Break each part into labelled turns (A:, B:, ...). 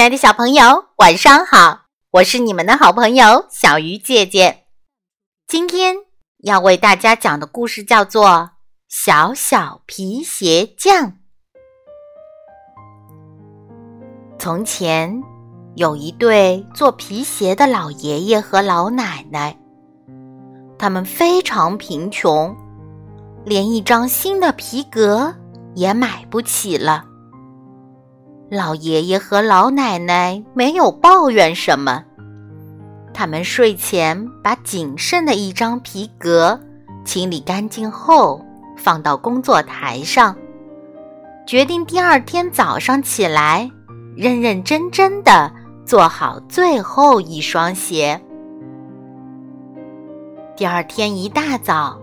A: 亲爱的小朋友，晚上好！我是你们的好朋友小鱼姐姐。今天要为大家讲的故事叫做《小小皮鞋匠》。从前有一对做皮鞋的老爷爷和老奶奶，他们非常贫穷，连一张新的皮革也买不起了。老爷爷和老奶奶没有抱怨什么，他们睡前把仅剩的一张皮革清理干净后，放到工作台上，决定第二天早上起来认认真真的做好最后一双鞋。第二天一大早，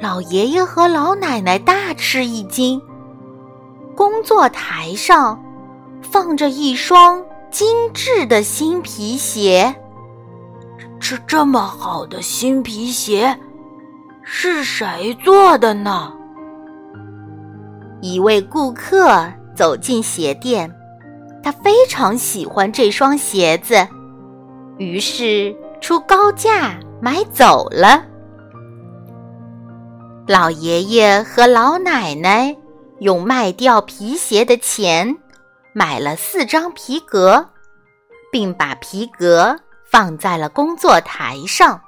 A: 老爷爷和老奶奶大吃一惊，工作台上。放着一双精致的新皮鞋，
B: 这这么好的新皮鞋，是谁做的呢？
A: 一位顾客走进鞋店，他非常喜欢这双鞋子，于是出高价买走了。老爷爷和老奶奶用卖掉皮鞋的钱。买了四张皮革，并把皮革放在了工作台上。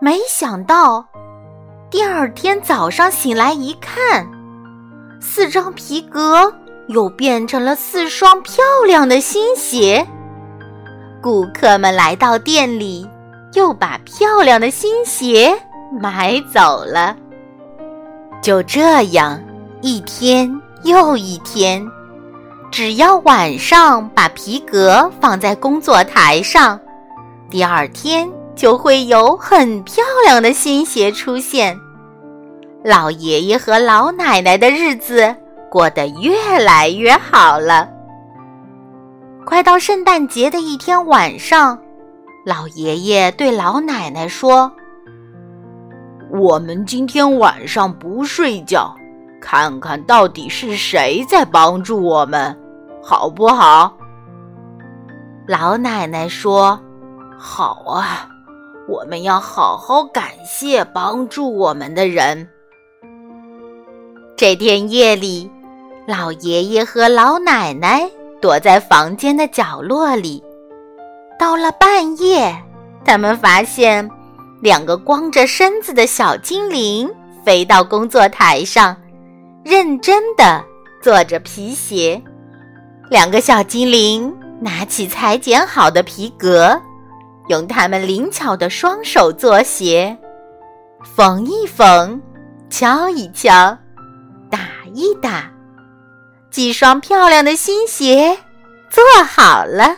A: 没想到，第二天早上醒来一看，四张皮革又变成了四双漂亮的新鞋。顾客们来到店里，又把漂亮的新鞋买走了。就这样，一天又一天。只要晚上把皮革放在工作台上，第二天就会有很漂亮的新鞋出现。老爷爷和老奶奶的日子过得越来越好了。快到圣诞节的一天晚上，老爷爷对老奶奶说：“
B: 我们今天晚上不睡觉。”看看到底是谁在帮助我们，好不好？
A: 老奶奶说：“
B: 好啊，我们要好好感谢帮助我们的人。”
A: 这天夜里，老爷爷和老奶奶躲在房间的角落里。到了半夜，他们发现两个光着身子的小精灵飞到工作台上。认真的做着皮鞋，两个小精灵拿起裁剪好的皮革，用他们灵巧的双手做鞋，缝一缝，敲一敲，打一打，几双漂亮的新鞋做好了。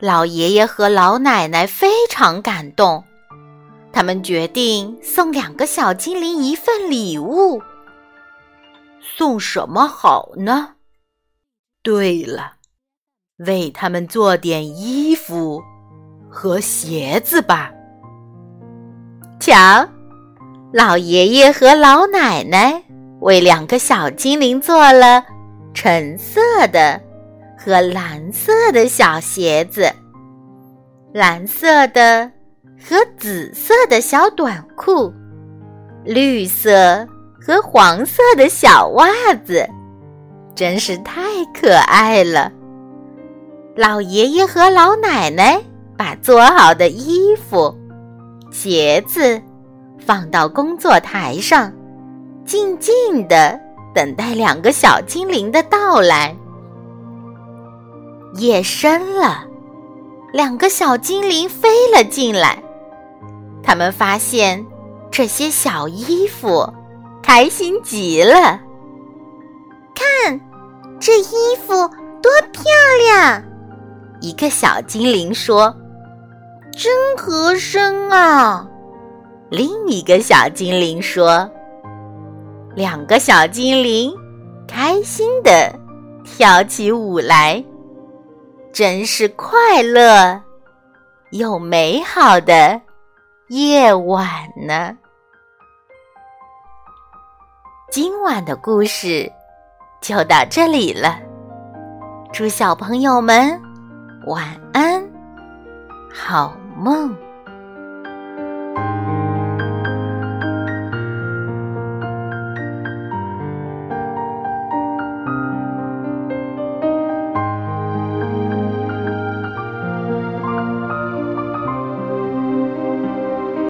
A: 老爷爷和老奶奶非常感动。他们决定送两个小精灵一份礼物。
B: 送什么好呢？对了，为他们做点衣服和鞋子吧。
A: 瞧，老爷爷和老奶奶为两个小精灵做了橙色的和蓝色的小鞋子，蓝色的。和紫色的小短裤，绿色和黄色的小袜子，真是太可爱了。老爷爷和老奶奶把做好的衣服、鞋子放到工作台上，静静的等待两个小精灵的到来。夜深了，两个小精灵飞了进来。他们发现这些小衣服，开心极了。
C: 看，这衣服多漂亮！
A: 一个小精灵说：“
C: 真合身啊！”
A: 另一个小精灵说：“两个小精灵开心的跳起舞来，真是快乐又美好的。”夜晚呢？今晚的故事就到这里了。祝小朋友们晚安好梦。